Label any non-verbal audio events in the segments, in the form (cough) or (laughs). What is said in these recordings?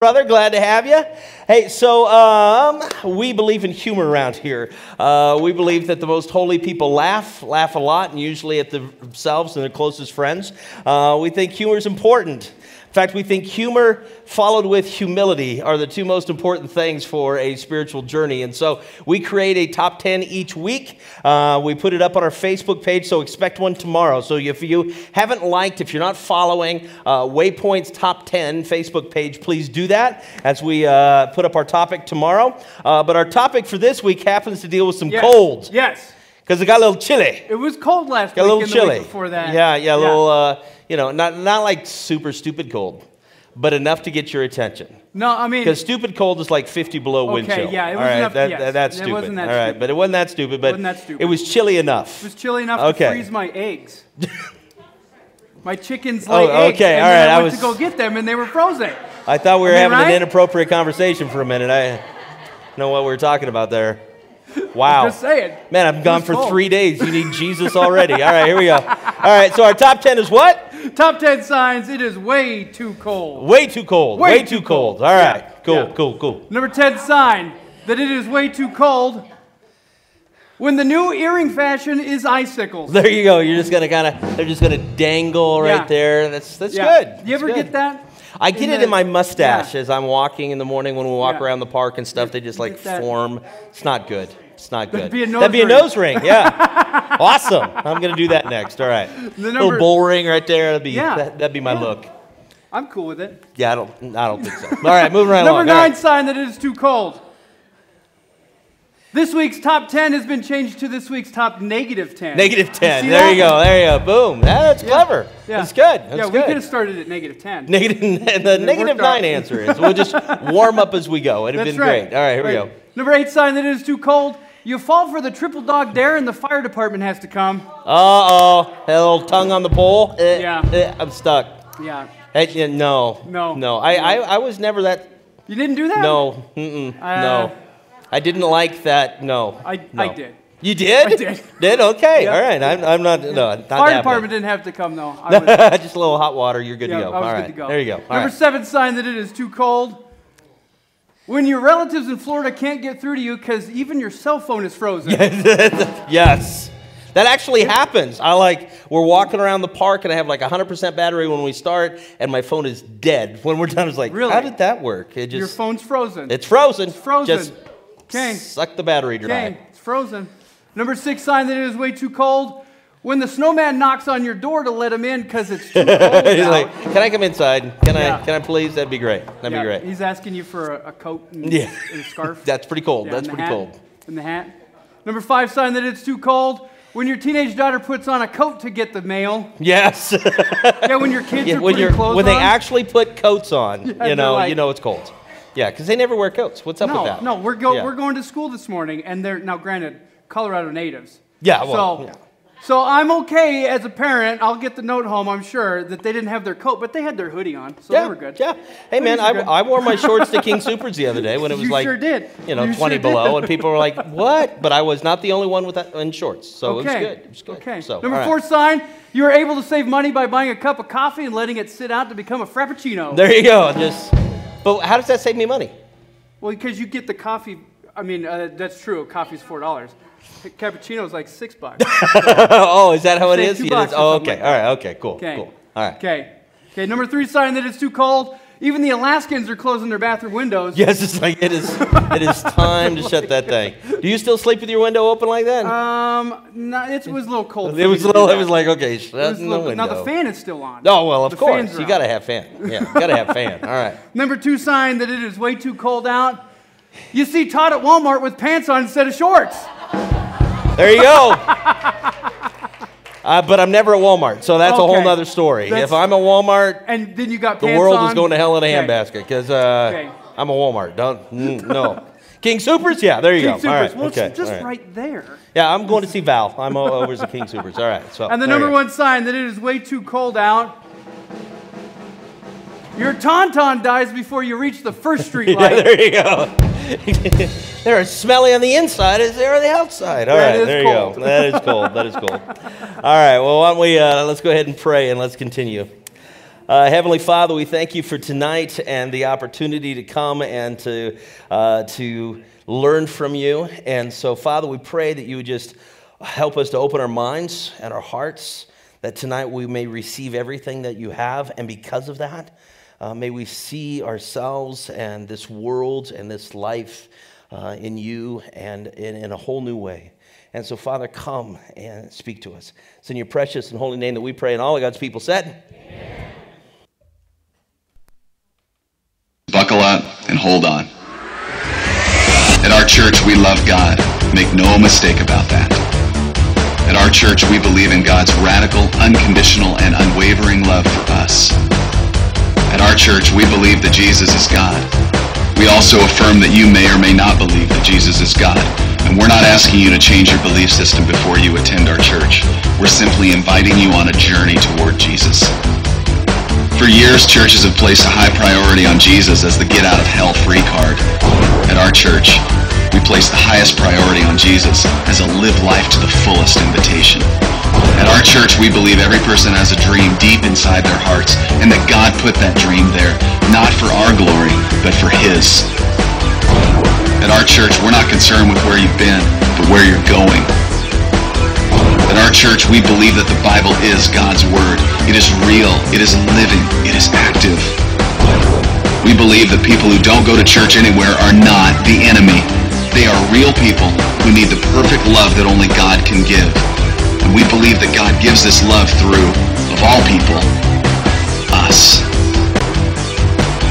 brother. Glad to have you. Hey, so um, we believe in humor around here. Uh, we believe that the most holy people laugh, laugh a lot, and usually at themselves and their closest friends. Uh, we think humor is important. In fact, we think humor followed with humility are the two most important things for a spiritual journey. And so we create a top 10 each week. Uh, we put it up on our Facebook page, so expect one tomorrow. So if you haven't liked, if you're not following uh, Waypoint's top 10 Facebook page, please do that as we uh, put up our topic tomorrow. Uh, but our topic for this week happens to deal with some Yes. colds Yes. because it got a little chilly. It was cold last Got a week little and the chilly. week before that. Yeah, yeah, a little, uh, you know, not, not like super stupid cold, but enough to get your attention. no, I mean, Because stupid cold is like 50 below wind Okay, chill. yeah, it was right, enough- that, yes, that- that's it stupid. wasn't that All right, stupid. but it wasn't that stupid. But Wasn't that stupid. it was chilly enough. it was chilly enough Okay. to freeze my eggs. (laughs) my chickens Oh, eggs. okay, and all right, I I went was- to go get them, and they were frozen. I thought we were I mean, having an inappropriate conversation for a minute. I know what we were talking about there. (laughs) Wow. Just saying. Man, I'm gone for cold. three days. You need Jesus (laughs) already. All right, here we go. All right, so our top 10 is what? Top 10 signs it is way too cold. Way too cold. Way Way, too too cold. cold. All right, Yeah, cool, yeah. cool, cool. Number 10 sign that it is way too cold when the new earring fashion is icicles. (laughs) There you go. You're just gonna kind of, they're just gonna dangle right Yeah. there. That's that's Yeah. good. You ever That's get that? I get in it the- in my mustache Yeah. as I'm walking in the morning when we walk around the park and stuff. They just like form. It's not good. It's not good. be a nose That'd be a nose ring. Yeah. (laughs) awesome. I'm gonna do that next. All right. The Little number- bull ring right there. That'd be Yeah. that, that'd be my Yeah. look. I'm cool with it. Yeah, I don't. I don't think so. All right, moving right (laughs) Number along. nine All right. sign that it is too cold. This week's top 10 has been changed to this week's top negative 10. Negative ten. see There that? you go. There you go. Boom. That's clever. Yeah. That's good. That's yeah, we good. could have started at negative 10. Negative, the negative out. nine answer is we'll just warm up as we go. It'd (laughs) have That's been right. great. All right, here we go. Number eight sign that it is too cold. You fall for the triple dog dare and the fire department has to come. Uh oh, a little tongue on the pole. Eh, Yeah. eh, I'm stuck. Yeah. Eh, no. No. No. I, I, I was never that. You didn't do that? No. Mm-mm, Uh, no. I didn't like that. No. I- no. I did. You did? I did. (laughs) Did? Okay. Yeah. All right. I'm, I'm not. No. Not Fire department didn't have to come though. I (laughs) was, just a little hot water. You're good yeah, to go. I was All good right. to go. There you go. All Number right. seven sign that it is too cold. When your relatives in Florida can't get through to you because even your cell phone is frozen. (laughs) yes. That actually happens. I like, we're walking around the park and I have like 100% battery when we start and my phone is dead. (laughs) When we're done, it's like, Really? how did that work? It just, Your phone's frozen. it's frozen. It's frozen. Just Okay. suck the battery dry. Okay, it's frozen. Number six sign that it is way too cold. When the snowman knocks on your door to let him in because it's (laughs) too cold He's out. like, can I come inside? Can Yeah. I, can I please? That'd be great. That'd Yeah, be great. He's asking you for a, a coat and, Yeah. and a scarf. (laughs) That's pretty cold. Yeah, That's and the pretty hat. cold. And the hat. Number five sign that it's too cold. When your teenage daughter puts on a coat to get the mail. Yes. (laughs) Yeah, when your kids Yeah, are when putting you're, clothes when they on. actually put coats on, they're you know, like- you know it's cold. Yeah, because they never wear coats. What's up no, with that? no, we're go, Yeah. we're going to school this morning, and they're now granted Colorado natives. Yeah, well, so, yeah. So I'm okay as a parent. I'll get the note home. I'm sure that they didn't have their coat, but they had their hoodie on, so yeah, they were good. Yeah. Hey man, I. I wore my (laughs) shorts to King Supers the other day when it was You like sure did. you know You 20 sure below, did. and people were like, (laughs) "What?" But I was not the only one with that in shorts, so okay. it was good. It was good. Okay. So, Number right. four sign: you are able to save money by buying a cup of coffee and letting it sit out to become a frappuccino. There you go. Just, but how does that save me money? Well, because you get the coffee. I mean, uh, that's true. Coffee's four dollars. Cappuccino is like six bucks. (laughs) oh, is that how it is? It is- Oh, okay. like All right. Okay. Cool. Okay. Cool. All right. Okay. Okay. Number three sign that it's too cold. Even the Alaskans are closing their bathroom windows. Yes, it's like it is. It is (laughs) time to shut that thing. Do you still sleep with your window open like that? Um, no, it was a little cold. it was a little. It was like okay, shut the window. Now the fan is still on. Oh well, of The course you gotta have fan. Yeah, you gotta have fan. All right. (laughs) Number two sign that it is way too cold out. You see Todd at Walmart with pants on instead of shorts. There you go. (laughs) Uh, but I'm never at Walmart, so that's a whole Okay. nother story. That's- if I'm at Walmart, And then you got the world on. is going to hell in a Okay. handbasket because uh, Okay. I'm a Walmart. Don't mm, (laughs) no. King Supers, yeah, there you King go. Supers. All right, Well, it's okay, just right. right there. Yeah, I'm going to see Val. I'm over to King Supers. All right. So And the number one sign that it is way too cold out. Your tauntaun dies before you reach the first (laughs) street Yeah, light. there you go. (laughs) They're as smelly on the inside as they are on the outside. All That right, there cold. you go. That is cold. That is cold. (laughs) All right, well, why don't we uh, let's go ahead and pray and let's continue. Uh, Heavenly Father, we thank you for tonight and the opportunity to come and to, uh, to learn from you. And so, Father, we pray that you would just help us to open our minds and our hearts, that tonight we may receive everything that you have. And because of that, uh, may we see ourselves and this world and this life uh, in you and in, in a whole new way. And so, Father, come and speak to us. It's in your precious and holy name that we pray, and all of God's people said, Amen. Buckle up and hold on. At our church, we love God. Make no mistake about that. At our church, we believe in God's radical, unconditional, and unwavering love for us. At our church, we believe that Jesus is God. We also affirm that you may or may not believe that Jesus is God. And we're not asking you to change your belief system before you attend our church. We're simply inviting you on a journey toward Jesus. For years, churches have placed a high priority on Jesus as the get out of hell free card. At our church, we place the highest priority on Jesus as a live life to the fullest invitation. At our church, we believe every person has a dream deep inside their hearts and that God put that dream there, not for our glory, but for His. At our church, we're not concerned with where you've been, but where you're going. At our church, we believe that the Bible is God's Word. It is real. It is living. It is active. We believe that people who don't go to church anywhere are not the enemy. They are real people who need the perfect love that only God can give. And we believe that God gives this love through, of all people, us.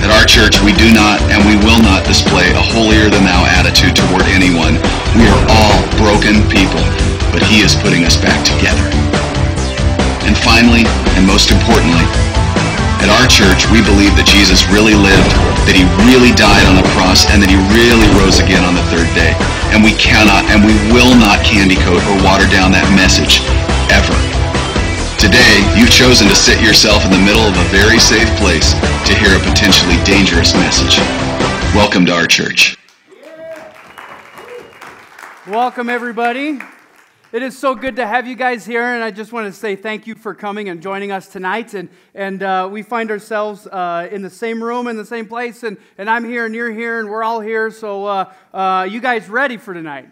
At our church, we do not and we will not display a holier-than-thou attitude toward anyone. We are all broken people but he is putting us back together. And finally, and most importantly, at our church, we believe that Jesus really lived, that he really died on the cross, and that he really rose again on the third day. And we cannot and we will not candy coat or water down that message, ever. Today, you've chosen to sit yourself in the middle of a very safe place to hear a potentially dangerous message. Welcome to our church. Welcome, everybody. It is so good to have you guys here, and I just want to say thank you for coming and joining us tonight. And, and uh, we find ourselves uh, in the same room, in the same place, and, and I'm here, and you're here, and we're all here. So, uh, uh you guys ready for tonight?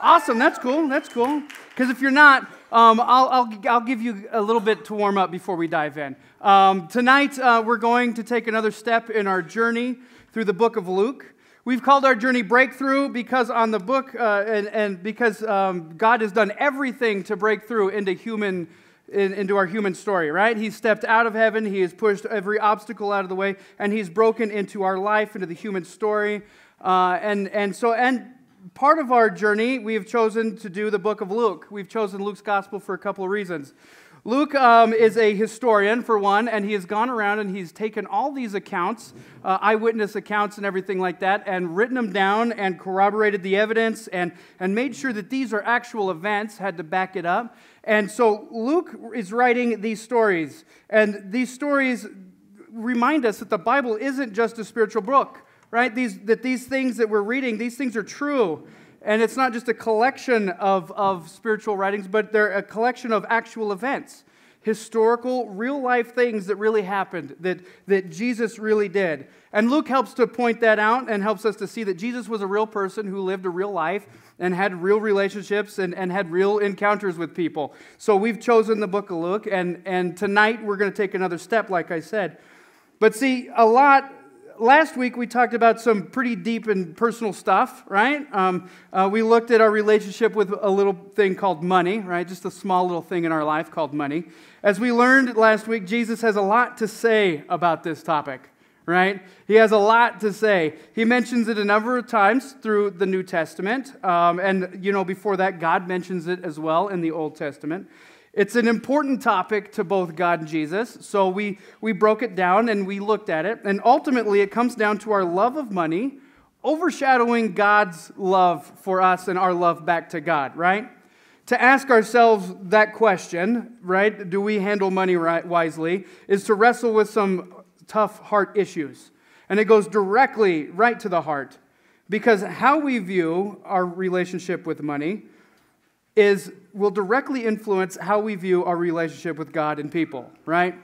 Awesome, that's cool, that's cool. Because if you're not, um, I'll, I'll, I'll give you a little bit to warm up before we dive in. Um, tonight, uh, we're going to take another step in our journey through the book of Luke. We've called our journey Breakthrough because on the book, uh, and, and, because um, God has done everything to break through into human. In, into our human story, right? He's stepped out of heaven. He has pushed every obstacle out of the way, and he's broken into our life, into the human story. Uh, and, and so, and part of our journey, we have chosen to do the book of Luke. We've chosen Luke's gospel for a couple of reasons. Luke um, is a historian, for one, and he has gone around and he's taken all these accounts, uh, eyewitness accounts and everything like that, and written them down and corroborated the evidence and, and made sure that these are actual events, had to back it up. And so Luke is writing these stories, and these stories remind us that the Bible isn't just a spiritual book, right? These, that these things that we're reading, these things are true. And it's not just a collection of, of spiritual writings, but they're a collection of actual events, historical, real life things that really happened, that, that Jesus really did. And Luke helps to point that out and helps us to see that Jesus was a real person who lived a real life and had real relationships and, and had real encounters with people. So we've chosen the book of Luke, and, and tonight we're going to take another step, like I said. But see, a lot last week we talked about some pretty deep and personal stuff, right? Um, uh, we looked at our relationship with a little thing called money, right? Just a small little thing in our life called money. As we learned last week, Jesus has a lot to say about this topic, right? He has a lot to say. He mentions it a number of times through the New Testament. Um, and, you know, before that, God mentions it as well in the Old Testament. It's an important topic to both God and Jesus. So we, we broke it down and we looked at it. And ultimately, it comes down to our love of money overshadowing God's love for us and our love back to God, right? To ask ourselves that question, right? Do we handle money right, wisely? Is to wrestle with some tough heart issues. And it goes directly right to the heart. Because how we view our relationship with money is will directly influence how we view our relationship with God and people, right?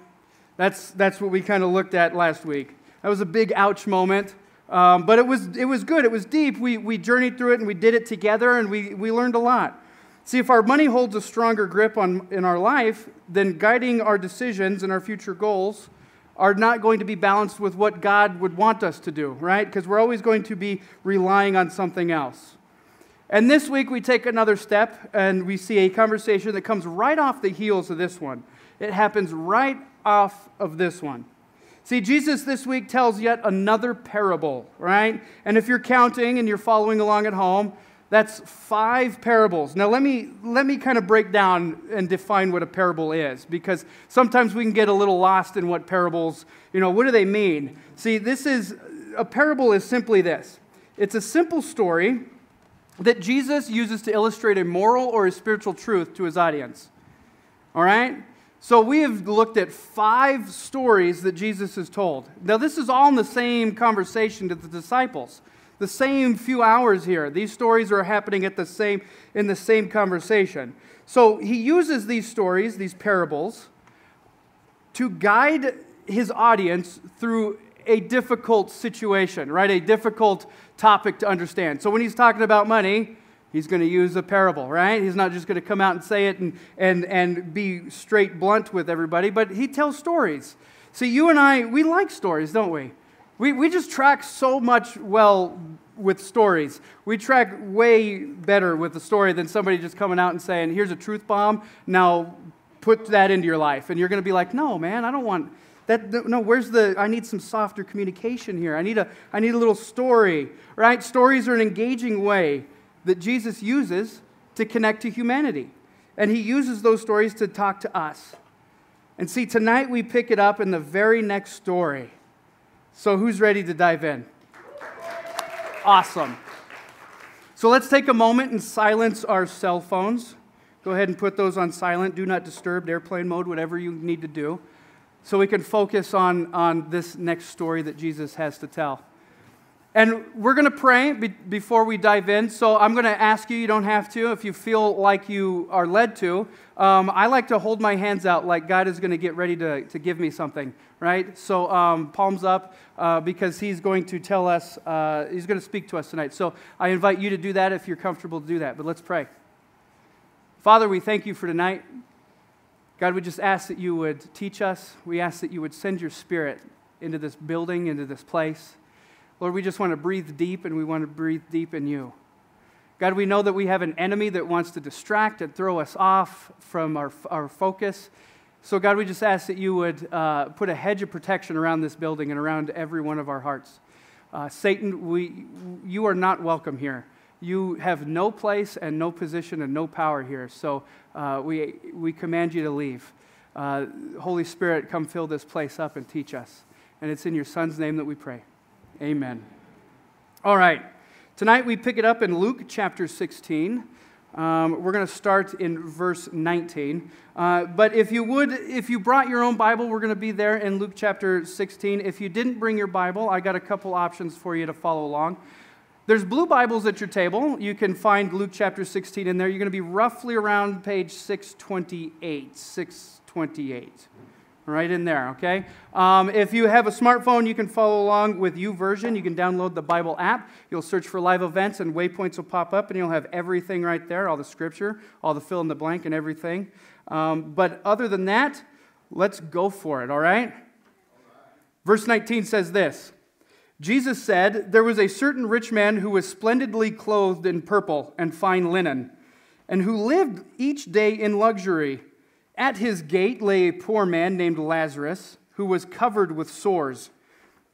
That's, that's what we kind of looked at last week. That was a big ouch moment. Um, but it was, it was good. It was deep. We, we journeyed through it and we did it together and we, we learned a lot. See, if our money holds a stronger grip on, in our life, then guiding our decisions and our future goals are not going to be balanced with what God would want us to do, right? Because we're always going to be relying on something else. And this week we take another step and we see a conversation that comes right off the heels of this one. It happens right off of this one. See, Jesus this week tells yet another parable, right? And if you're counting and you're following along at home, that's five parables. Now, let me, let me kind of break down and define what a parable is, because sometimes we can get a little lost in what parables, you know, what do they mean? See, this is, a parable is simply this it's a simple story that Jesus uses to illustrate a moral or a spiritual truth to his audience. All right? So we have looked at five stories that Jesus has told. Now, this is all in the same conversation to the disciples. The same few hours here. These stories are happening at the same, in the same conversation. So he uses these stories, these parables, to guide his audience through a difficult situation, right? A difficult topic to understand. So when he's talking about money, He's going to use a parable, right? He's not just going to come out and say it and, and, and be straight blunt with everybody, but he tells stories. See, you and I, we like stories, don't we? We, we just track so much well with stories. We track way better with a story than somebody just coming out and saying, here's a truth bomb, now put that into your life. And you're going to be like, no, man, I don't want that. No, where's the, I need some softer communication here. I need a, I need a little story, right? Stories are an engaging way that Jesus uses to connect to humanity. And he uses those stories to talk to us. And see, tonight we pick it up in the very next story. So, who's ready to dive in? Awesome. So, let's take a moment and silence our cell phones. Go ahead and put those on silent, do not disturb, airplane mode, whatever you need to do, so we can focus on, on this next story that Jesus has to tell. And we're going to pray be- before we dive in. So I'm going to ask you, you don't have to, if you feel like you are led to. Um, I like to hold my hands out like God is going to get ready to, to give me something, right? So um, palms up uh, because He's going to tell us, uh, He's going to speak to us tonight. So I invite you to do that if you're comfortable to do that. But let's pray. Father, we thank you for tonight. God, we just ask that you would teach us. We ask that you would send your spirit into this building, into this place. Lord, we just want to breathe deep and we want to breathe deep in you. God, we know that we have an enemy that wants to distract and throw us off from our, our focus. So, God, we just ask that you would uh, put a hedge of protection around this building and around every one of our hearts. Uh, Satan, we, you are not welcome here. You have no place and no position and no power here. So, uh, we, we command you to leave. Uh, Holy Spirit, come fill this place up and teach us. And it's in your Son's name that we pray. Amen. All right. Tonight we pick it up in Luke chapter 16. Um, we're going to start in verse 19. Uh, but if you would, if you brought your own Bible, we're going to be there in Luke chapter 16. If you didn't bring your Bible, I got a couple options for you to follow along. There's blue Bibles at your table. You can find Luke chapter 16 in there. You're going to be roughly around page 628. 628 right in there, okay? Um, if you have a smartphone, you can follow along with YouVersion. You can download the Bible app. You'll search for live events, and waypoints will pop up, and you'll have everything right there all the scripture, all the fill in the blank, and everything. Um, but other than that, let's go for it, all right? Verse 19 says this Jesus said, There was a certain rich man who was splendidly clothed in purple and fine linen, and who lived each day in luxury. At his gate lay a poor man named Lazarus, who was covered with sores.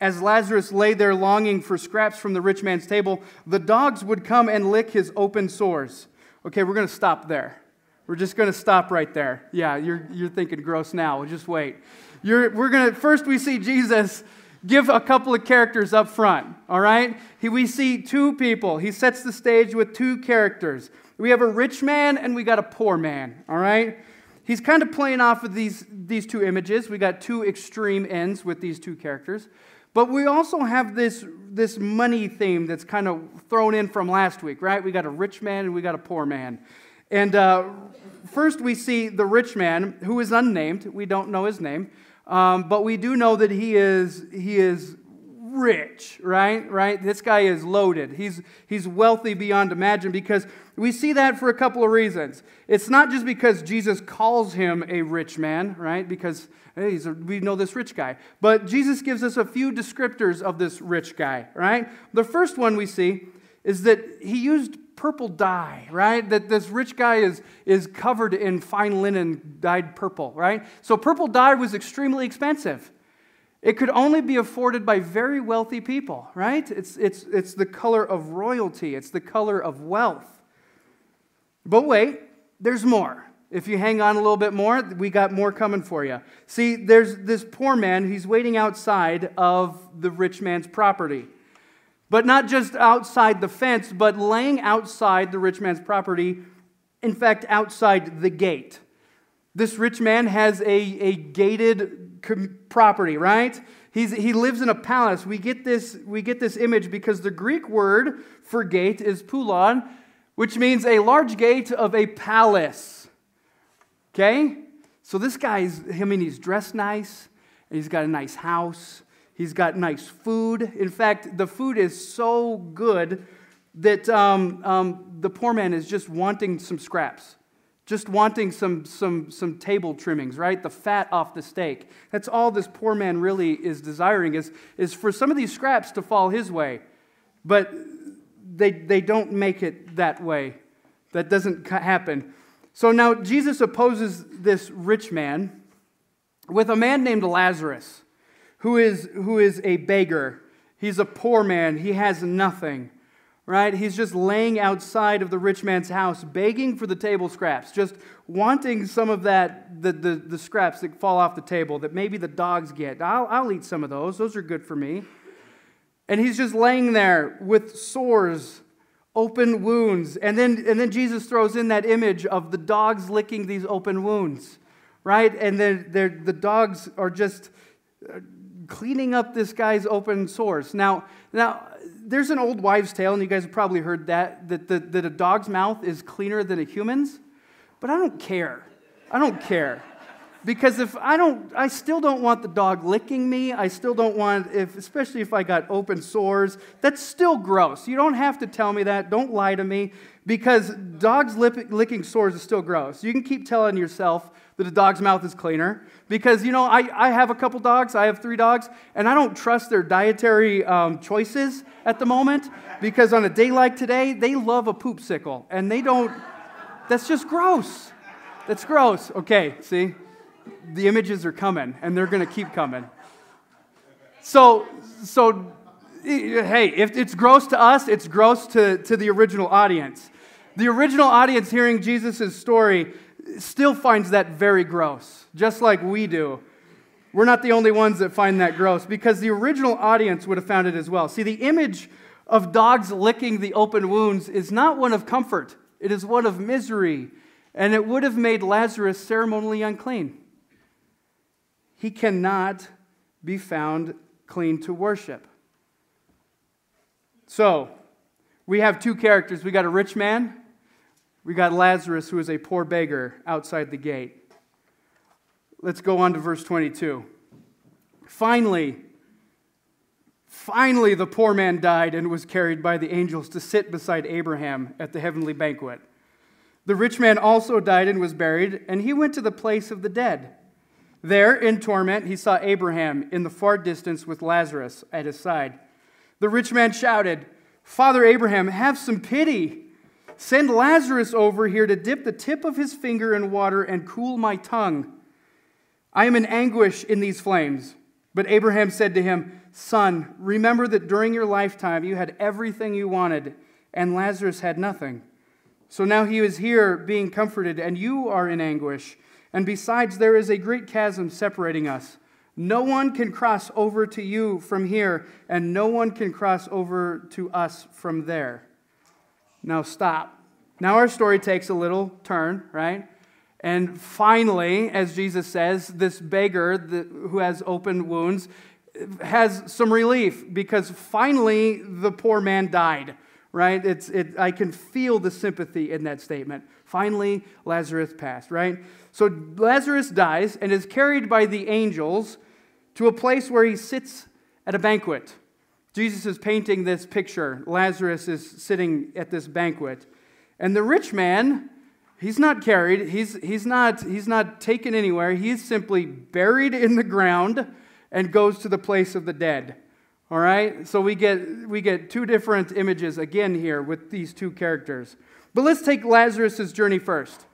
As Lazarus lay there longing for scraps from the rich man's table, the dogs would come and lick his open sores. Okay, we're going to stop there. We're just going to stop right there. Yeah, you're, you're thinking gross now. Just wait. You're, we're going to, first, we see Jesus give a couple of characters up front, all right? He, we see two people. He sets the stage with two characters. We have a rich man and we got a poor man, all right? He's kind of playing off of these, these two images. We got two extreme ends with these two characters. But we also have this, this money theme that's kind of thrown in from last week, right? We got a rich man and we got a poor man. And uh, first we see the rich man, who is unnamed. We don't know his name. Um, but we do know that he is, he is rich, right? Right? This guy is loaded. He's, he's wealthy beyond imagine because we see that for a couple of reasons. It's not just because Jesus calls him a rich man, right? Because hey, a, we know this rich guy. But Jesus gives us a few descriptors of this rich guy, right? The first one we see is that he used purple dye, right? That this rich guy is, is covered in fine linen dyed purple, right? So purple dye was extremely expensive. It could only be afforded by very wealthy people, right? It's, it's, it's the color of royalty, it's the color of wealth. But wait, there's more. If you hang on a little bit more, we got more coming for you. See, there's this poor man, he's waiting outside of the rich man's property. But not just outside the fence, but laying outside the rich man's property, in fact, outside the gate. This rich man has a, a gated property, right? He's, he lives in a palace. We get, this, we get this image because the Greek word for gate is poulon, which means a large gate of a palace. Okay? So this guy's, I mean, he's dressed nice, and he's got a nice house, he's got nice food. In fact, the food is so good that um, um, the poor man is just wanting some scraps just wanting some, some, some table trimmings, right? The fat off the steak. That's all this poor man really is desiring, is, is for some of these scraps to fall his way. But they, they don't make it that way. That doesn't happen. So now Jesus opposes this rich man with a man named Lazarus, who is, who is a beggar. He's a poor man, he has nothing right? He's just laying outside of the rich man's house, begging for the table scraps, just wanting some of that, the, the, the scraps that fall off the table that maybe the dogs get. I'll, I'll eat some of those, those are good for me. And he's just laying there with sores, open wounds. And then, and then Jesus throws in that image of the dogs licking these open wounds, right? And then the dogs are just cleaning up this guy's open sores. Now, now there's an old wives' tale, and you guys have probably heard that, that, the, that a dog's mouth is cleaner than a human's. But I don't care. I don't care. Because if I don't, I still don't want the dog licking me. I still don't want, if, especially if I got open sores. That's still gross. You don't have to tell me that. Don't lie to me. Because dogs lip, licking sores is still gross. You can keep telling yourself that a dog's mouth is cleaner. Because, you know, I, I have a couple dogs, I have three dogs, and I don't trust their dietary um, choices at the moment. Because on a day like today, they love a poop sickle, and they don't, that's just gross. That's gross. Okay, see? The images are coming, and they're going to keep coming. So, so, hey, if it's gross to us, it's gross to, to the original audience. The original audience hearing Jesus' story still finds that very gross, just like we do. We're not the only ones that find that gross because the original audience would have found it as well. See, the image of dogs licking the open wounds is not one of comfort, it is one of misery, and it would have made Lazarus ceremonially unclean. He cannot be found clean to worship. So, we have two characters. We got a rich man we got Lazarus, who is a poor beggar outside the gate. Let's go on to verse 22. Finally, finally, the poor man died and was carried by the angels to sit beside Abraham at the heavenly banquet. The rich man also died and was buried, and he went to the place of the dead. There, in torment, he saw Abraham in the far distance with Lazarus at his side. The rich man shouted, Father Abraham, have some pity Send Lazarus over here to dip the tip of his finger in water and cool my tongue. I am in anguish in these flames. But Abraham said to him, Son, remember that during your lifetime you had everything you wanted, and Lazarus had nothing. So now he is here being comforted, and you are in anguish. And besides, there is a great chasm separating us. No one can cross over to you from here, and no one can cross over to us from there. Now stop. Now our story takes a little turn, right? And finally, as Jesus says, this beggar who has open wounds has some relief because finally the poor man died, right? It's, it, I can feel the sympathy in that statement. Finally, Lazarus passed, right? So Lazarus dies and is carried by the angels to a place where he sits at a banquet. Jesus is painting this picture. Lazarus is sitting at this banquet. And the rich man, he's not carried, he's, he's, not, he's not taken anywhere. He's simply buried in the ground and goes to the place of the dead. All right? So we get, we get two different images again here with these two characters. But let's take Lazarus' journey first.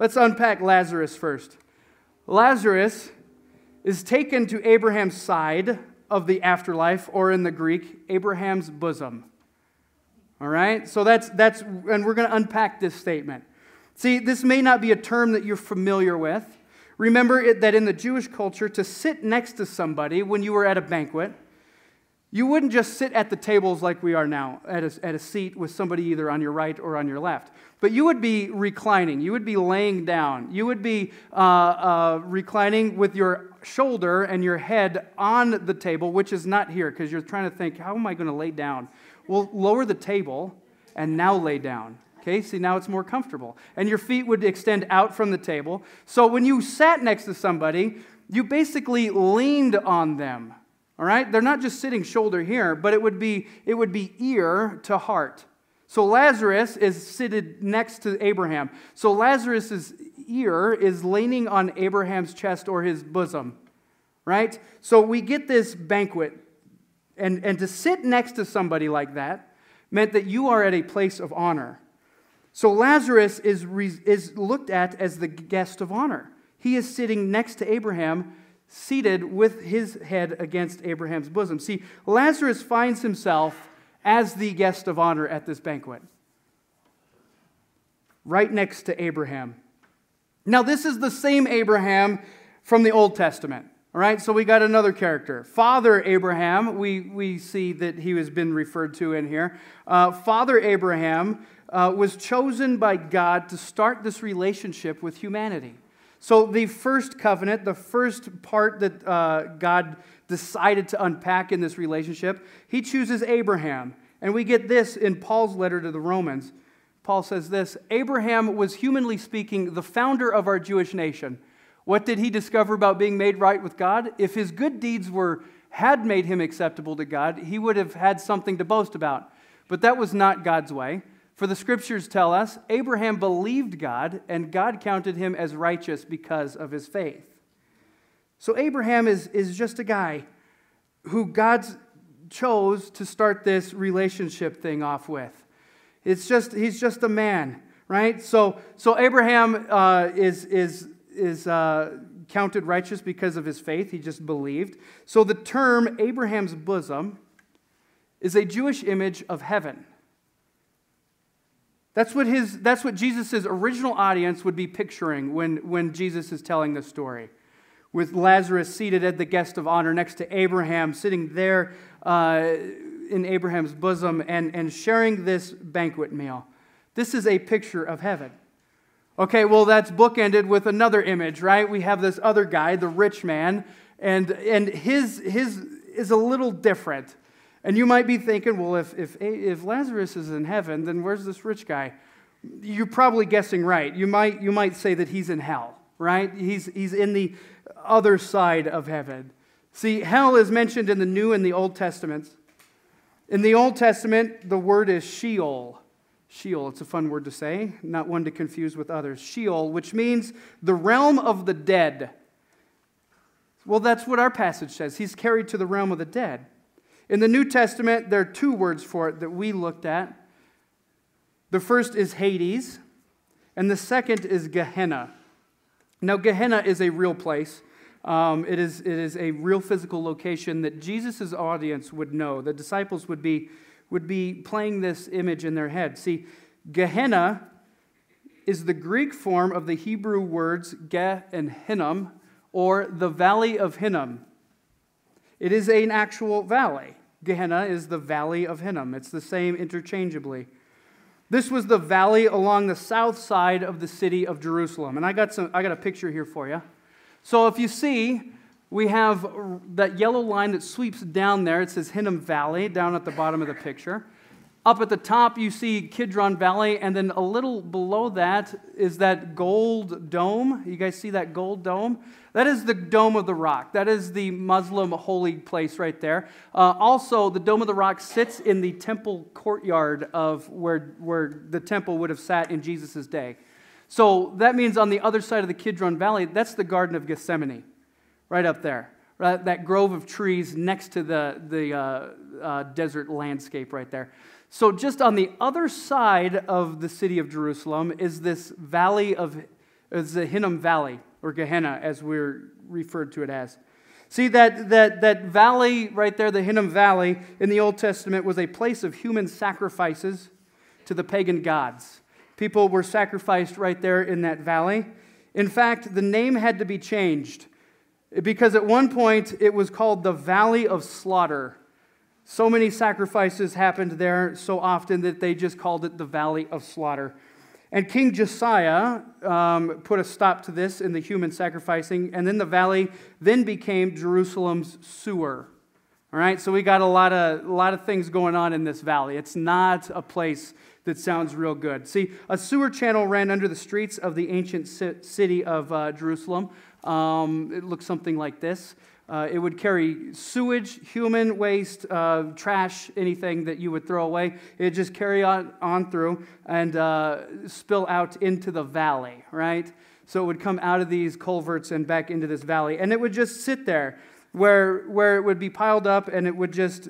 Let's unpack Lazarus first. Lazarus is taken to Abraham's side of the afterlife, or in the Greek, Abraham's bosom. All right? So that's, that's and we're going to unpack this statement. See, this may not be a term that you're familiar with. Remember it, that in the Jewish culture, to sit next to somebody when you were at a banquet, you wouldn't just sit at the tables like we are now, at a, at a seat with somebody either on your right or on your left. But you would be reclining. You would be laying down. You would be uh, uh, reclining with your shoulder and your head on the table, which is not here because you're trying to think, how am I going to lay down? Well, lower the table and now lay down. Okay, see, now it's more comfortable. And your feet would extend out from the table. So when you sat next to somebody, you basically leaned on them. All right? They're not just sitting shoulder here, but it would be, it would be ear to heart. So Lazarus is seated next to Abraham. So Lazarus's ear is leaning on Abraham's chest or his bosom. Right? So we get this banquet. And, and to sit next to somebody like that meant that you are at a place of honor. So Lazarus is, is looked at as the guest of honor. He is sitting next to Abraham seated with his head against Abraham's bosom. See, Lazarus finds himself as the guest of honor at this banquet, right next to Abraham. Now, this is the same Abraham from the Old Testament. All right, so we got another character. Father Abraham, we, we see that he has been referred to in here. Uh, Father Abraham uh, was chosen by God to start this relationship with humanity. So, the first covenant, the first part that uh, God decided to unpack in this relationship, he chooses Abraham. And we get this in Paul's letter to the Romans. Paul says this Abraham was, humanly speaking, the founder of our Jewish nation. What did he discover about being made right with God? If his good deeds were, had made him acceptable to God, he would have had something to boast about. But that was not God's way. For the scriptures tell us Abraham believed God, and God counted him as righteous because of his faith. So Abraham is, is just a guy who God chose to start this relationship thing off with. It's just, he's just a man, right? So, so Abraham uh, is, is, is uh, counted righteous because of his faith. He just believed. So the term Abraham's bosom is a Jewish image of heaven. That's what, his, that's what Jesus' original audience would be picturing when, when Jesus is telling the story. With Lazarus seated at the guest of honor next to Abraham, sitting there uh, in Abraham's bosom and, and sharing this banquet meal. This is a picture of heaven. Okay, well, that's bookended with another image, right? We have this other guy, the rich man, and, and his, his is a little different. And you might be thinking, well, if, if, if Lazarus is in heaven, then where's this rich guy? You're probably guessing right. You might, you might say that he's in hell, right? He's, he's in the other side of heaven. See, hell is mentioned in the New and the Old Testaments. In the Old Testament, the word is Sheol. Sheol, it's a fun word to say, not one to confuse with others. Sheol, which means the realm of the dead. Well, that's what our passage says. He's carried to the realm of the dead. In the New Testament, there are two words for it that we looked at. The first is Hades, and the second is Gehenna. Now, Gehenna is a real place. Um, it, is, it is a real physical location that Jesus' audience would know. The disciples would be, would be playing this image in their head. See, Gehenna is the Greek form of the Hebrew words geh and Hinnom, or the Valley of Hinnom. It is an actual valley. Gehenna is the valley of Hinnom. It's the same interchangeably. This was the valley along the south side of the city of Jerusalem. And I got, some, I got a picture here for you. So if you see, we have that yellow line that sweeps down there. It says Hinnom Valley down at the bottom of the picture. Up at the top, you see Kidron Valley, and then a little below that is that gold dome. You guys see that gold dome? That is the Dome of the Rock. That is the Muslim holy place right there. Uh, also, the Dome of the Rock sits in the temple courtyard of where, where the temple would have sat in Jesus' day. So that means on the other side of the Kidron Valley, that's the Garden of Gethsemane, right up there. Right, that grove of trees next to the, the uh, uh, desert landscape right there. So, just on the other side of the city of Jerusalem is this valley of, is the Hinnom Valley, or Gehenna, as we're referred to it as. See, that, that, that valley right there, the Hinnom Valley, in the Old Testament was a place of human sacrifices to the pagan gods. People were sacrificed right there in that valley. In fact, the name had to be changed because at one point it was called the Valley of Slaughter. So many sacrifices happened there so often that they just called it the Valley of Slaughter. And King Josiah um, put a stop to this in the human sacrificing, and then the valley then became Jerusalem's sewer. All right, so we got a lot of, a lot of things going on in this valley. It's not a place that sounds real good. See, a sewer channel ran under the streets of the ancient city of uh, Jerusalem. Um, it looks something like this. Uh, it would carry sewage, human waste, uh, trash, anything that you would throw away. It would just carry on, on through and uh, spill out into the valley, right? So it would come out of these culverts and back into this valley. And it would just sit there where, where it would be piled up and it would just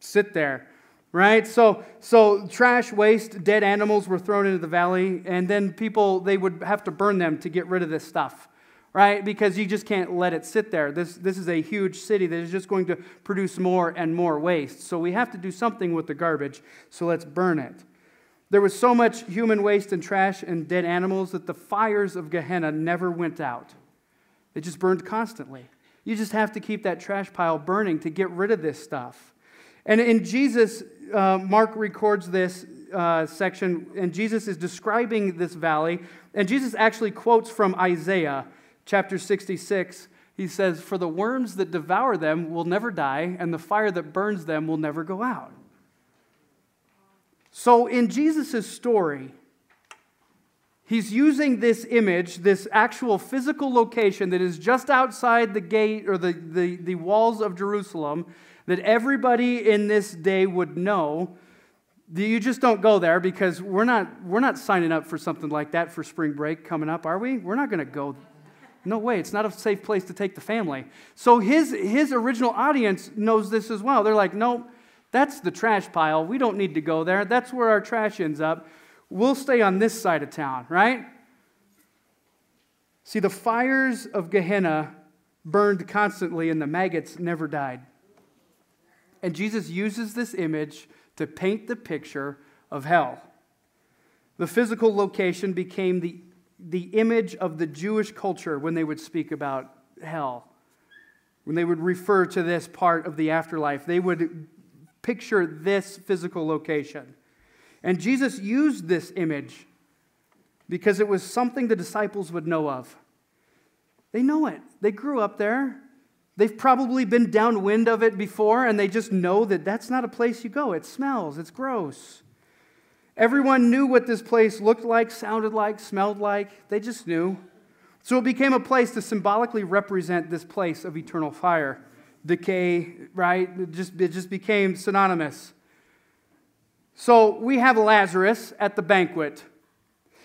sit there right so so trash waste dead animals were thrown into the valley and then people they would have to burn them to get rid of this stuff right? Because you just can't let it sit there. This, this is a huge city that is just going to produce more and more waste. So we have to do something with the garbage, so let's burn it. There was so much human waste and trash and dead animals that the fires of Gehenna never went out. They just burned constantly. You just have to keep that trash pile burning to get rid of this stuff. And in Jesus, uh, Mark records this uh, section, and Jesus is describing this valley. And Jesus actually quotes from Isaiah chapter 66, he says, For the worms that devour them will never die, and the fire that burns them will never go out. So in Jesus' story, he's using this image, this actual physical location that is just outside the gate or the, the, the walls of Jerusalem, that everybody in this day would know. You just don't go there because we're not, we're not signing up for something like that for spring break coming up, are we? We're not going to go no way, it's not a safe place to take the family. So his, his original audience knows this as well. They're like, no, that's the trash pile. We don't need to go there. That's where our trash ends up. We'll stay on this side of town, right? See, the fires of Gehenna burned constantly and the maggots never died. And Jesus uses this image to paint the picture of hell. The physical location became the the image of the Jewish culture when they would speak about hell. When they would refer to this part of the afterlife, they would picture this physical location. And Jesus used this image because it was something the disciples would know of. They know it, they grew up there. They've probably been downwind of it before, and they just know that that's not a place you go. It smells, it's gross. Everyone knew what this place looked like, sounded like, smelled like. They just knew. So it became a place to symbolically represent this place of eternal fire, decay, right? It just, it just became synonymous. So we have Lazarus at the banquet.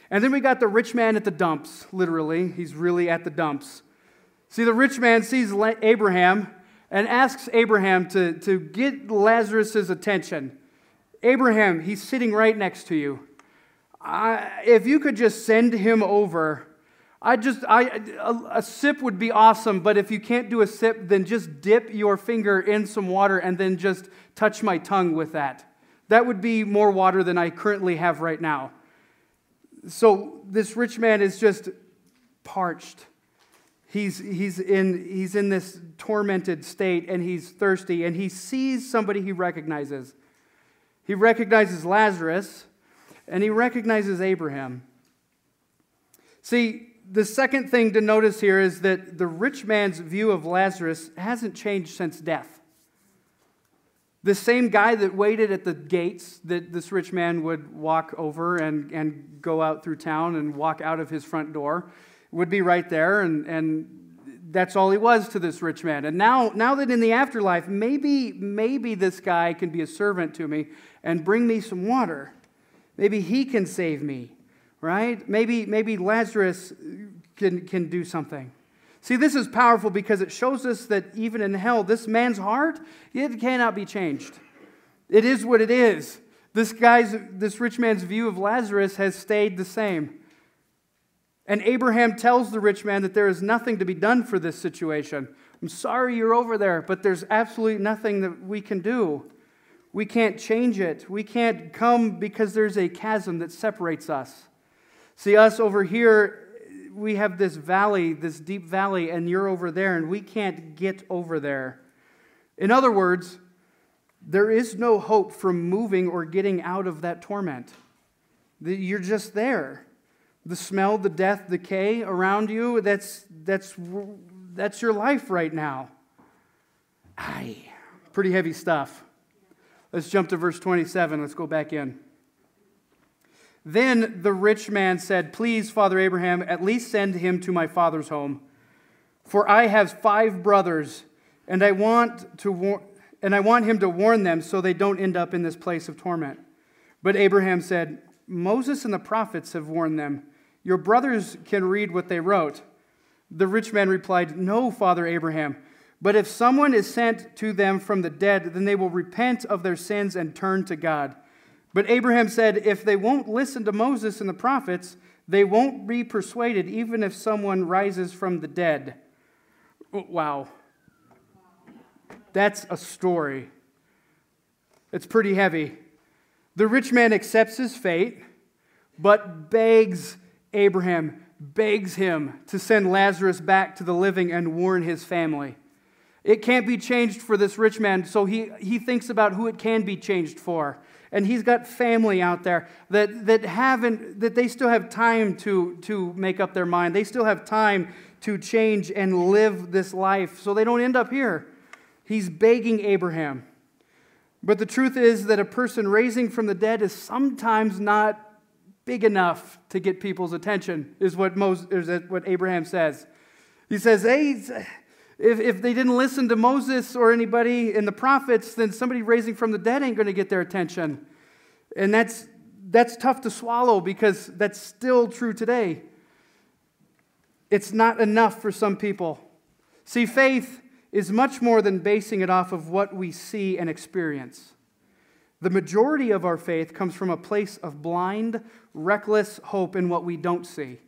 And then we got the rich man at the dumps, literally. He's really at the dumps. See, the rich man sees Abraham and asks Abraham to, to get Lazarus' attention. Abraham, he's sitting right next to you. I, if you could just send him over, I just, I, a, a sip would be awesome, but if you can't do a sip, then just dip your finger in some water and then just touch my tongue with that. That would be more water than I currently have right now. So this rich man is just parched. He's, he's, in, he's in this tormented state and he's thirsty and he sees somebody he recognizes. He recognizes Lazarus and he recognizes Abraham. See, the second thing to notice here is that the rich man's view of Lazarus hasn't changed since death. The same guy that waited at the gates that this rich man would walk over and, and go out through town and walk out of his front door would be right there, and, and that's all he was to this rich man. And now, now that in the afterlife, maybe, maybe this guy can be a servant to me and bring me some water. Maybe he can save me, right? Maybe, maybe Lazarus can, can do something. See, this is powerful because it shows us that even in hell, this man's heart, it cannot be changed. It is what it is. This guy's, this rich man's view of Lazarus has stayed the same. And Abraham tells the rich man that there is nothing to be done for this situation. I'm sorry you're over there, but there's absolutely nothing that we can do. We can't change it. We can't come because there's a chasm that separates us. See, us over here we have this valley, this deep valley, and you're over there, and we can't get over there. In other words, there is no hope from moving or getting out of that torment. You're just there. The smell, the death, the decay around you, that's, that's, that's your life right now. Aye, pretty heavy stuff. Let's jump to verse 27. Let's go back in. Then the rich man said, Please, Father Abraham, at least send him to my father's home. For I have five brothers, and I want, to war- and I want him to warn them so they don't end up in this place of torment. But Abraham said, Moses and the prophets have warned them. Your brothers can read what they wrote. The rich man replied, No, Father Abraham. But if someone is sent to them from the dead, then they will repent of their sins and turn to God. But Abraham said, If they won't listen to Moses and the prophets, they won't be persuaded, even if someone rises from the dead. Oh, wow. That's a story. It's pretty heavy. The rich man accepts his fate, but begs Abraham, begs him to send Lazarus back to the living and warn his family. It can't be changed for this rich man, so he, he thinks about who it can be changed for. And he's got family out there that, that haven't that they still have time to, to make up their mind. They still have time to change and live this life so they don't end up here. He's begging abraham. But the truth is that a person raising from the dead is sometimes not big enough to get people's attention is what, Moses, is what abraham says. He says hey if, if they didn't listen to Moses or anybody in the prophets, then somebody raising from the dead ain't going to get their attention. And that's, that's tough to swallow because that's still true today. It's not enough for some people. See, faith is much more than basing it off of what we see and experience. The majority of our faith comes from a place of blind, reckless hope in what we don't see.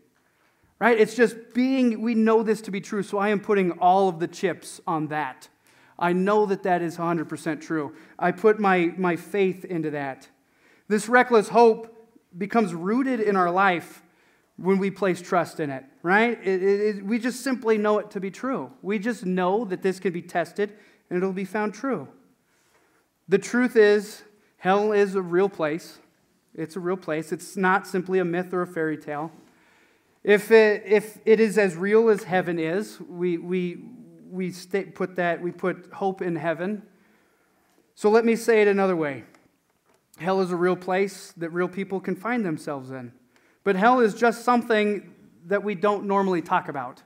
Right? It's just being, we know this to be true, so I am putting all of the chips on that. I know that that is 100% true. I put my, my faith into that. This reckless hope becomes rooted in our life when we place trust in it, right? It, it, it, we just simply know it to be true. We just know that this can be tested and it'll be found true. The truth is, hell is a real place. It's a real place. It's not simply a myth or a fairy tale. If it, if it is as real as heaven is, we, we, we put that, we put hope in heaven. So let me say it another way. Hell is a real place that real people can find themselves in. But hell is just something that we don't normally talk about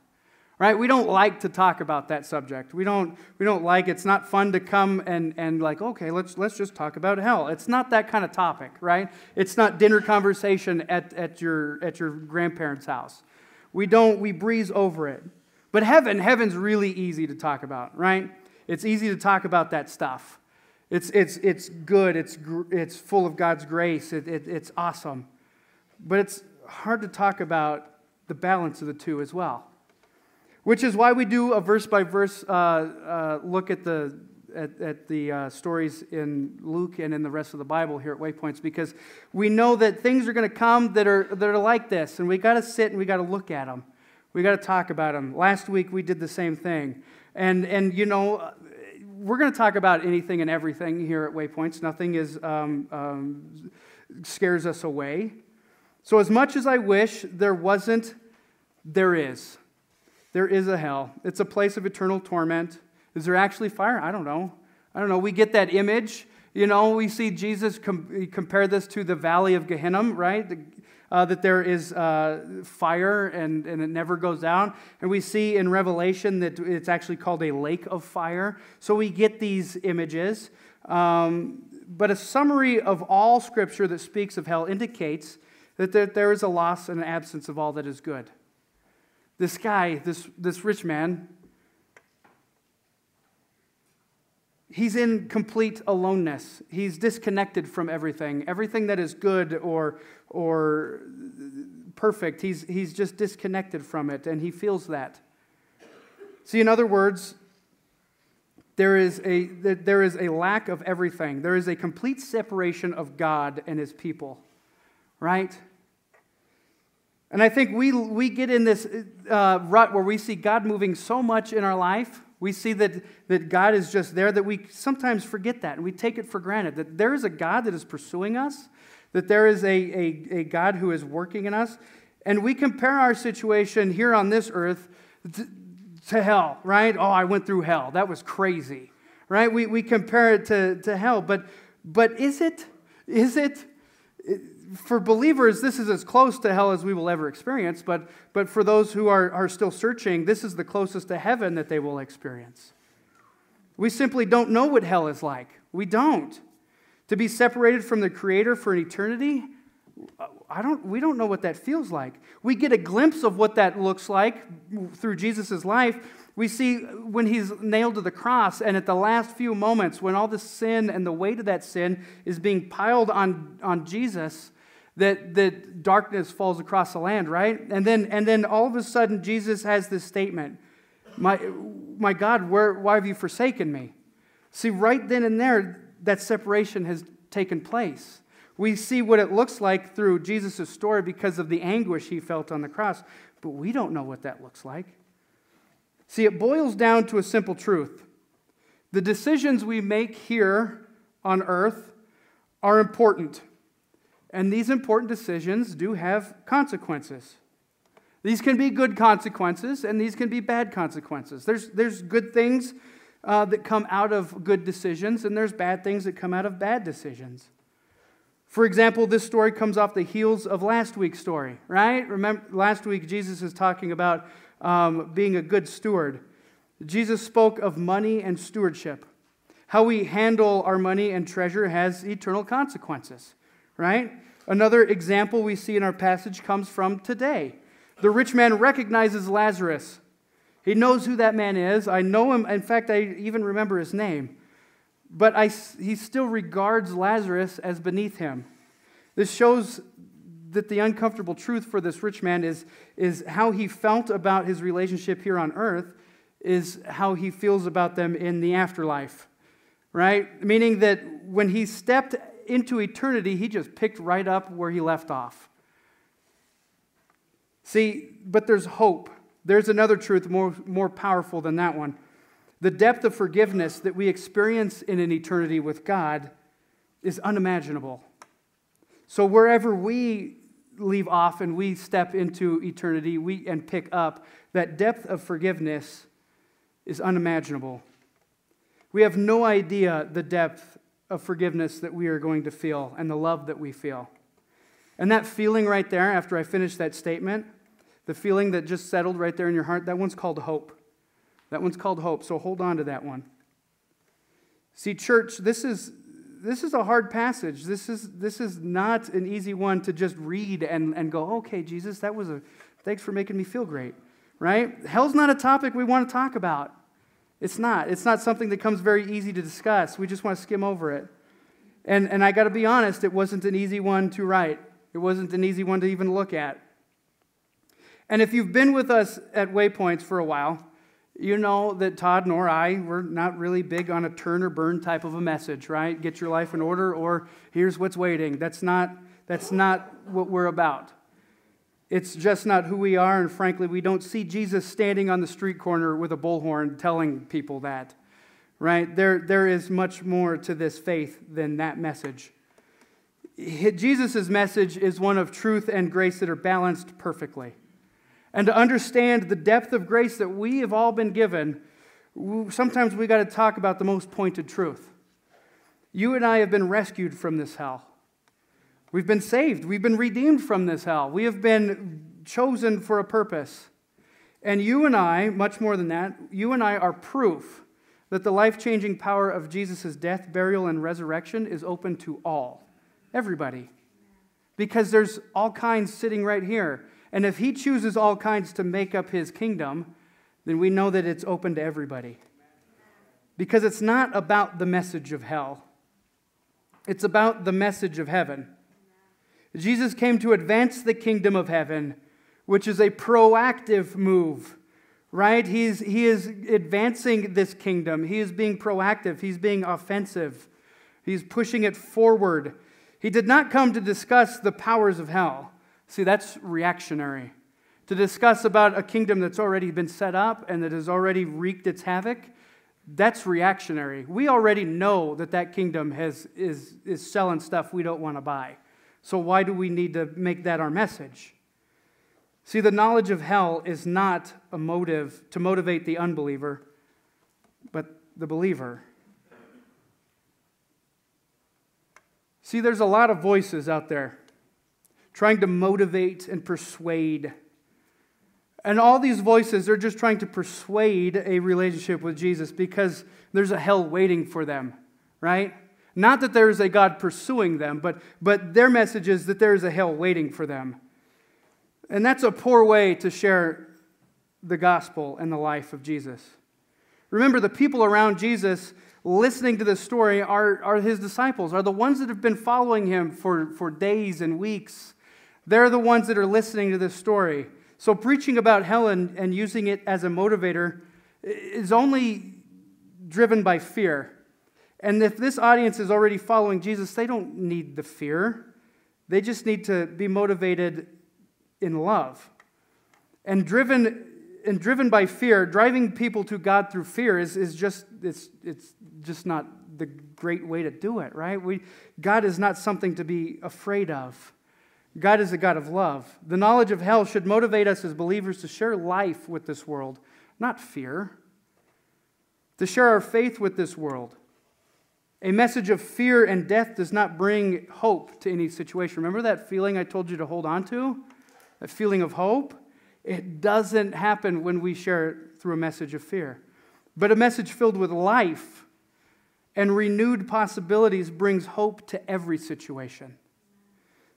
right? We don't like to talk about that subject. We don't we don't like it's not fun to come and and like okay let's let's just talk about hell. It's not that kind of topic right? It's not dinner conversation at, at your at your grandparents house. We don't we breeze over it. But heaven heaven's really easy to talk about right? It's easy to talk about that stuff. It's it's it's good. It's it's full of god's grace. It, it, it's awesome. But it's hard to talk about the balance of the two as well which is why we do a verse by verse uh, uh, look at the, at, at the uh, stories in Luke and in the rest of the Bible here at Waypoints, because we know that things are going to come that are, that are like this, and we got to sit and we got to look at them. We got to talk about them. Last week we did the same thing. And, and you know, we're going to talk about anything and everything here at Waypoints. Nothing is, um, um, scares us away. So, as much as I wish there wasn't, there is. There is a hell. It's a place of eternal torment. Is there actually fire? I don't know. I don't know, we get that image. You know, we see Jesus com- compare this to the valley of Gehenna, right? The, uh, that there is uh, fire and, and it never goes out. And we see in Revelation that it's actually called a lake of fire. So we get these images. Um, but a summary of all scripture that speaks of hell indicates that there, there is a loss and an absence of all that is good. This guy, this, this rich man, he's in complete aloneness. He's disconnected from everything. Everything that is good or, or perfect, he's, he's just disconnected from it, and he feels that. See, in other words, there is, a, there is a lack of everything. There is a complete separation of God and his people, right? And I think we, we get in this uh, rut where we see God moving so much in our life. We see that, that God is just there that we sometimes forget that and we take it for granted that there is a God that is pursuing us, that there is a, a, a God who is working in us. And we compare our situation here on this earth to hell, right? Oh, I went through hell. That was crazy, right? We, we compare it to, to hell. But, but is it? Is it? For believers, this is as close to hell as we will ever experience. But, but for those who are, are still searching, this is the closest to heaven that they will experience. We simply don't know what hell is like. We don't. To be separated from the Creator for an eternity, I don't, we don't know what that feels like. We get a glimpse of what that looks like through Jesus' life. We see when he's nailed to the cross, and at the last few moments, when all the sin and the weight of that sin is being piled on, on Jesus, that, that darkness falls across the land, right? And then, and then all of a sudden, Jesus has this statement My, my God, where, why have you forsaken me? See, right then and there, that separation has taken place. We see what it looks like through Jesus' story because of the anguish he felt on the cross, but we don't know what that looks like. See, it boils down to a simple truth the decisions we make here on earth are important, and these important decisions do have consequences. These can be good consequences, and these can be bad consequences. There's, there's good things uh, that come out of good decisions, and there's bad things that come out of bad decisions. For example, this story comes off the heels of last week's story, right? Remember, last week Jesus is talking about um, being a good steward. Jesus spoke of money and stewardship. How we handle our money and treasure has eternal consequences, right? Another example we see in our passage comes from today. The rich man recognizes Lazarus. He knows who that man is. I know him. In fact, I even remember his name but I, he still regards Lazarus as beneath him. This shows that the uncomfortable truth for this rich man is, is how he felt about his relationship here on earth, is how he feels about them in the afterlife, right? Meaning that when he stepped into eternity, he just picked right up where he left off. See, but there's hope. There's another truth more, more powerful than that one. The depth of forgiveness that we experience in an eternity with God is unimaginable. So, wherever we leave off and we step into eternity we, and pick up, that depth of forgiveness is unimaginable. We have no idea the depth of forgiveness that we are going to feel and the love that we feel. And that feeling right there, after I finish that statement, the feeling that just settled right there in your heart, that one's called hope. That one's called hope, so hold on to that one. See, church, this is, this is a hard passage. This is, this is not an easy one to just read and, and go, okay, Jesus, that was a, thanks for making me feel great, right? Hell's not a topic we want to talk about. It's not. It's not something that comes very easy to discuss. We just want to skim over it. And, and I got to be honest, it wasn't an easy one to write, it wasn't an easy one to even look at. And if you've been with us at Waypoints for a while, you know that Todd nor I, we're not really big on a turn or burn type of a message, right? Get your life in order or here's what's waiting. That's not, that's not what we're about. It's just not who we are, and frankly, we don't see Jesus standing on the street corner with a bullhorn telling people that, right? There, there is much more to this faith than that message. Jesus' message is one of truth and grace that are balanced perfectly and to understand the depth of grace that we have all been given, sometimes we got to talk about the most pointed truth. You and I have been rescued from this hell. We've been saved. We've been redeemed from this hell. We have been chosen for a purpose. And you and I, much more than that, you and I are proof that the life changing power of Jesus' death, burial, and resurrection is open to all, everybody. Because there's all kinds sitting right here. And if he chooses all kinds to make up his kingdom, then we know that it's open to everybody. Because it's not about the message of hell, it's about the message of heaven. Jesus came to advance the kingdom of heaven, which is a proactive move, right? He's, he is advancing this kingdom. He is being proactive, he's being offensive, he's pushing it forward. He did not come to discuss the powers of hell. See, that's reactionary to discuss about a kingdom that's already been set up and that has already wreaked its havoc, that's reactionary. We already know that that kingdom has, is, is selling stuff we don't want to buy. So why do we need to make that our message? See, the knowledge of hell is not a motive to motivate the unbeliever, but the believer. See, there's a lot of voices out there trying to motivate and persuade and all these voices, they're just trying to persuade a relationship with Jesus because there's a hell waiting for them, right? Not that there is a God pursuing them, but, but their message is that there is a hell waiting for them. And that's a poor way to share the gospel and the life of Jesus. Remember, the people around Jesus listening to this story are, are his disciples, are the ones that have been following him for, for days and weeks. They're the ones that are listening to this story. So, preaching about hell and, and using it as a motivator is only driven by fear. And if this audience is already following Jesus, they don't need the fear. They just need to be motivated in love. And driven, and driven by fear, driving people to God through fear is, is just, it's, it's just not the great way to do it, right? We, God is not something to be afraid of. God is a God of love. The knowledge of hell should motivate us as believers to share life with this world, not fear, to share our faith with this world. A message of fear and death does not bring hope to any situation. Remember that feeling I told you to hold on to? That feeling of hope? It doesn't happen when we share it through a message of fear. But a message filled with life and renewed possibilities brings hope to every situation.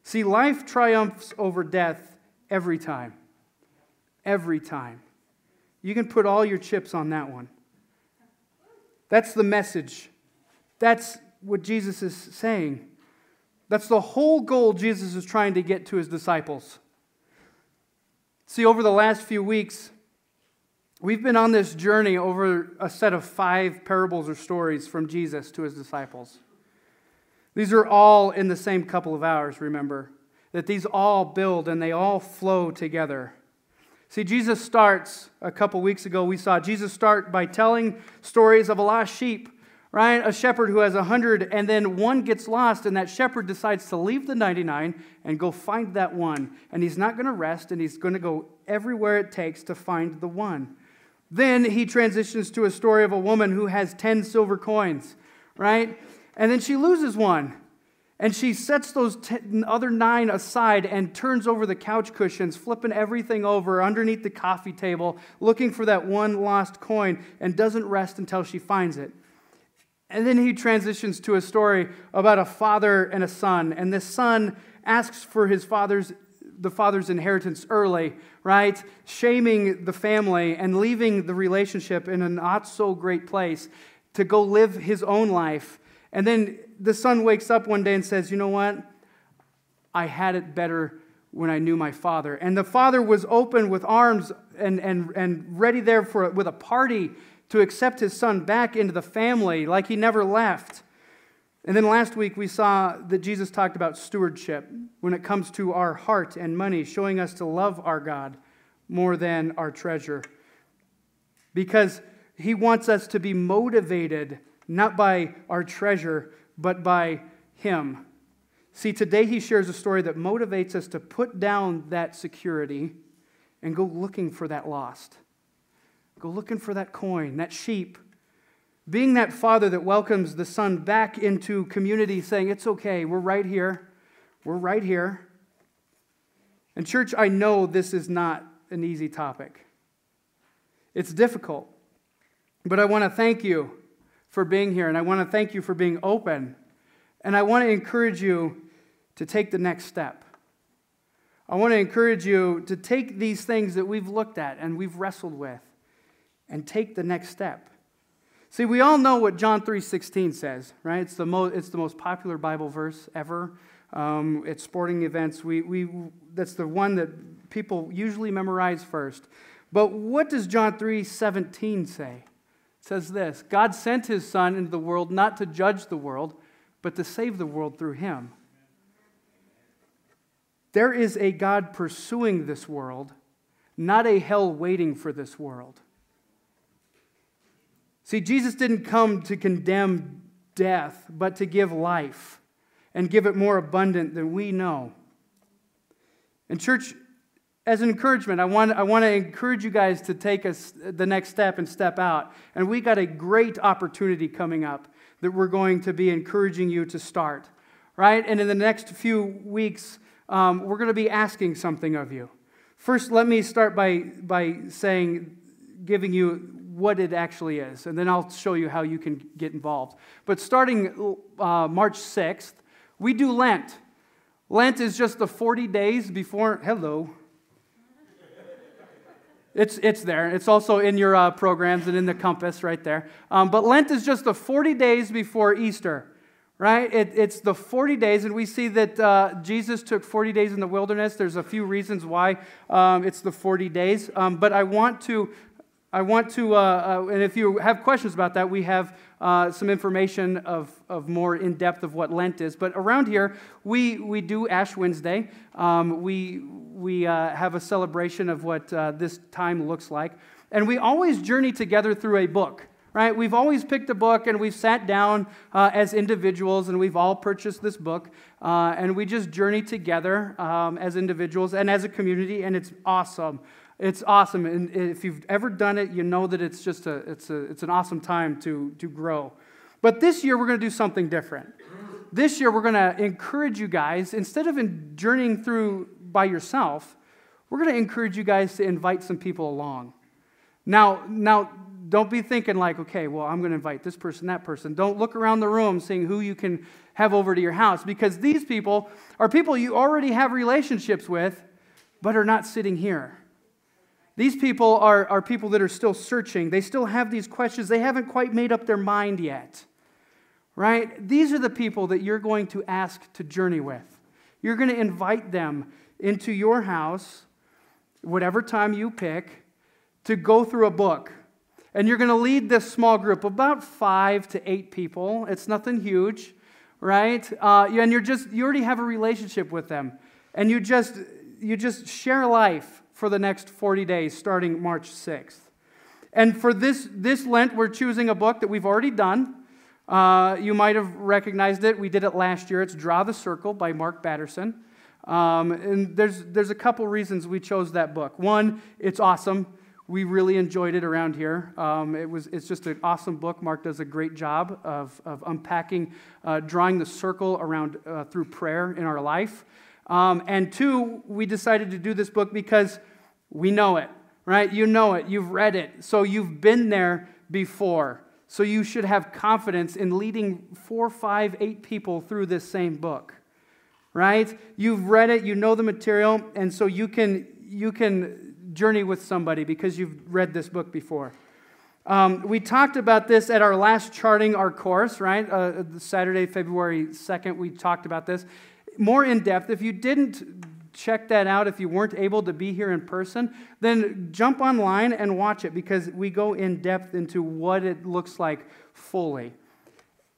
See, life triumphs over death every time. Every time. You can put all your chips on that one. That's the message. That's what Jesus is saying. That's the whole goal Jesus is trying to get to his disciples. See, over the last few weeks, we've been on this journey over a set of five parables or stories from Jesus to his disciples. These are all in the same couple of hours, remember, that these all build and they all flow together. See, Jesus starts, a couple weeks ago, we saw Jesus start by telling stories of a lost sheep, right? A shepherd who has a hundred, and then one gets lost, and that shepherd decides to leave the 99 and go find that one. And he's not going to rest, and he's going to go everywhere it takes to find the one. Then he transitions to a story of a woman who has 10 silver coins, right? And then she loses one. And she sets those other nine aside and turns over the couch cushions, flipping everything over underneath the coffee table, looking for that one lost coin, and doesn't rest until she finds it. And then he transitions to a story about a father and a son. And the son asks for his father's the father's inheritance early, right? Shaming the family and leaving the relationship in a not so great place to go live his own life and then the son wakes up one day and says, You know what? I had it better when I knew my father. And the father was open with arms and, and, and ready there for, with a party to accept his son back into the family like he never left. And then last week we saw that Jesus talked about stewardship when it comes to our heart and money, showing us to love our God more than our treasure. Because he wants us to be motivated not by our treasure, but by Him. See, today he shares a story that motivates us to put down that security and go looking for that lost. Go looking for that coin, that sheep. Being that father that welcomes the son back into community, saying, It's okay, we're right here. We're right here. And, church, I know this is not an easy topic, it's difficult. But I want to thank you for being here, and I want to thank you for being open. And I want to encourage you to take the next step. I want to encourage you to take these things that we've looked at and we've wrestled with and take the next step. See, we all know what John 3:16 says, right? It's the, most, it's the most popular Bible verse ever. Um, at sporting events, we, we, that's the one that people usually memorize first. But what does John 3:17 say? Says this God sent his Son into the world not to judge the world, but to save the world through him. There is a God pursuing this world, not a hell waiting for this world. See, Jesus didn't come to condemn death, but to give life and give it more abundant than we know. And, church, as an encouragement, I want, I want to encourage you guys to take us the next step and step out. And we got a great opportunity coming up that we're going to be encouraging you to start, right? And in the next few weeks, um, we're going to be asking something of you. First, let me start by, by saying, giving you what it actually is, and then I'll show you how you can get involved. But starting uh, March 6th, we do Lent. Lent is just the 40 days before, hello. It's, it's there. It's also in your uh, programs and in the compass right there. Um, but Lent is just the 40 days before Easter right? It, it's the 40 days, and we see that uh, Jesus took 40 days in the wilderness. There's a few reasons why um, it's the 40 days, um, but I want to. I want to, uh, uh, and if you have questions about that, we have uh, some information of, of more in depth of what Lent is. But around here, we, we do Ash Wednesday. Um, we we uh, have a celebration of what uh, this time looks like. And we always journey together through a book right? We've always picked a book and we've sat down uh, as individuals and we've all purchased this book uh, and we just journey together um, as individuals and as a community, and it's awesome. It's awesome. And if you've ever done it, you know that it's just a, it's, a, it's an awesome time to, to grow. But this year, we're going to do something different. This year, we're going to encourage you guys, instead of in journeying through by yourself, we're going to encourage you guys to invite some people along. Now, now don't be thinking like, okay, well, I'm going to invite this person, that person. Don't look around the room seeing who you can have over to your house because these people are people you already have relationships with, but are not sitting here. These people are, are people that are still searching. They still have these questions. They haven't quite made up their mind yet. Right? These are the people that you're going to ask to journey with. You're going to invite them into your house, whatever time you pick, to go through a book and you're going to lead this small group, about five to eight people. It's nothing huge, right? Uh, and you're just, you already have a relationship with them. And you just, you just share life for the next 40 days, starting March 6th. And for this, this Lent, we're choosing a book that we've already done. Uh, you might have recognized it. We did it last year. It's Draw the Circle by Mark Batterson. Um, and there's, there's a couple reasons we chose that book. One, it's awesome. We really enjoyed it around here. Um, it was, it's just an awesome book. Mark does a great job of, of unpacking, uh, drawing the circle around uh, through prayer in our life. Um, and two, we decided to do this book because we know it, right? You know it, you've read it, so you've been there before. So you should have confidence in leading four, five, eight people through this same book, right? You've read it, you know the material, and so you can you can journey with somebody because you've read this book before. Um, we talked about this at our last charting our course, right? Uh, Saturday, February 2nd, we talked about this more in depth. If you didn't check that out, if you weren't able to be here in person, then jump online and watch it because we go in depth into what it looks like fully.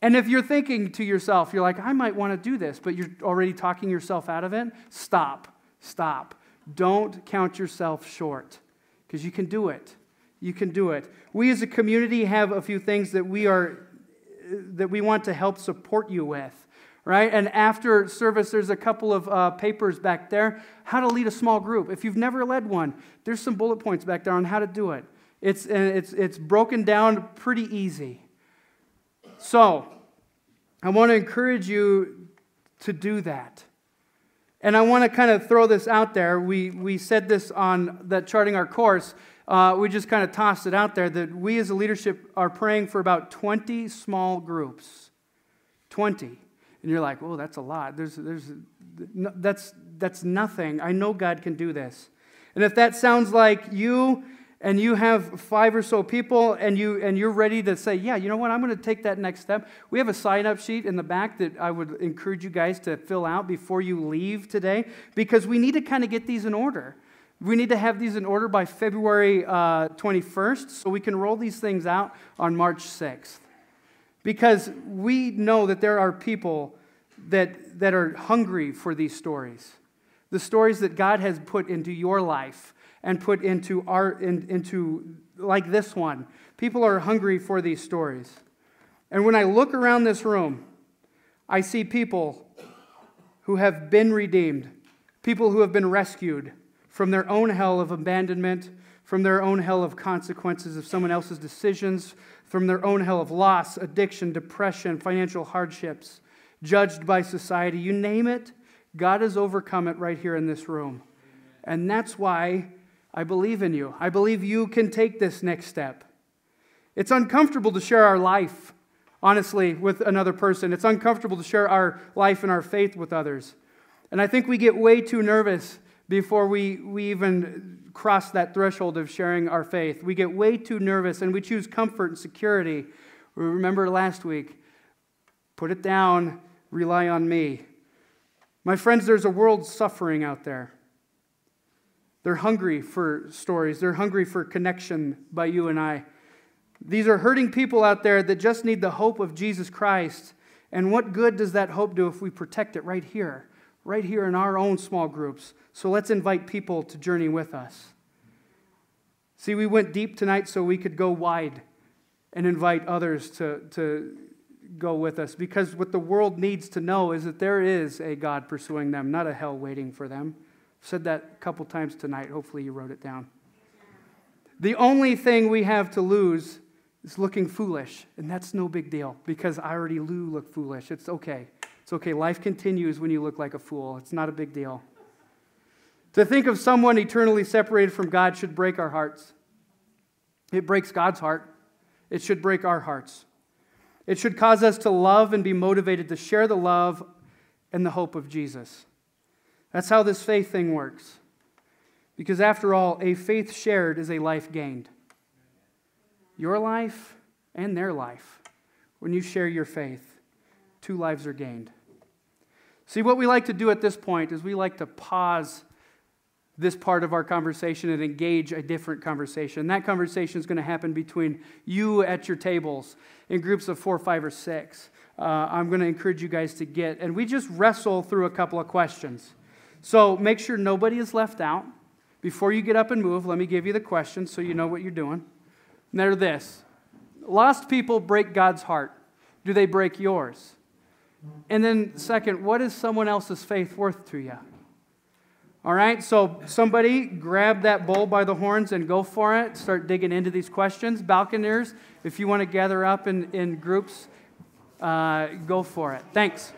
And if you're thinking to yourself, you're like, I might want to do this, but you're already talking yourself out of it, stop, stop. Don't count yourself short because you can do it. You can do it. We as a community have a few things that we are that we want to help support you with, right? And after service, there's a couple of uh, papers back there how to lead a small group. If you've never led one, there's some bullet points back there on how to do it. It's, it's, it's broken down pretty easy. So, I want to encourage you to do that. And I want to kind of throw this out there. We, we said this on that charting our course. Uh, we just kind of tossed it out there that we as a leadership are praying for about 20 small groups. 20. And you're like, oh, that's a lot. There's, there's, that's, that's nothing. I know God can do this. And if that sounds like you and you have five or so people and, you, and you're ready to say, yeah, you know what, I'm going to take that next step, we have a sign up sheet in the back that I would encourage you guys to fill out before you leave today because we need to kind of get these in order. We need to have these in order by February uh, 21st so we can roll these things out on March 6th. Because we know that there are people that, that are hungry for these stories. The stories that God has put into your life and put into our in, into like this one. People are hungry for these stories. And when I look around this room, I see people who have been redeemed, people who have been rescued from their own hell of abandonment, from their own hell of consequences of someone else's decisions, from their own hell of loss, addiction, depression, financial hardships, judged by society. You name it, God has overcome it right here in this room. And that's why I believe in you. I believe you can take this next step. It's uncomfortable to share our life, honestly, with another person. It's uncomfortable to share our life and our faith with others. And I think we get way too nervous before we, we even cross that threshold of sharing our faith. We get way too nervous and we choose comfort and security. We remember last week put it down, rely on me. My friends, there's a world suffering out there. They're hungry for stories, they're hungry for connection by you and I. These are hurting people out there that just need the hope of Jesus Christ. And what good does that hope do if we protect it right here, right here in our own small groups? So let's invite people to journey with us. See, we went deep tonight so we could go wide and invite others to, to go with us because what the world needs to know is that there is a God pursuing them, not a hell waiting for them. I've Said that a couple times tonight. Hopefully, you wrote it down. The only thing we have to lose is looking foolish, and that's no big deal because I already look foolish. It's okay. It's okay. Life continues when you look like a fool. It's not a big deal. To think of someone eternally separated from God should break our hearts. It breaks God's heart. It should break our hearts. It should cause us to love and be motivated to share the love and the hope of Jesus. That's how this faith thing works. Because after all, a faith shared is a life gained. Your life and their life. When you share your faith, two lives are gained. See, what we like to do at this point is we like to pause this part of our conversation and engage a different conversation. That conversation is going to happen between you at your tables in groups of four, five, or six. Uh, I'm going to encourage you guys to get, and we just wrestle through a couple of questions. So make sure nobody is left out. Before you get up and move, let me give you the questions so you know what you're doing. And they're this Lost people break God's heart. Do they break yours? And then, second, what is someone else's faith worth to you? All right, so somebody grab that bull by the horns and go for it. Start digging into these questions. Balconiers, if you want to gather up in, in groups, uh, go for it. Thanks.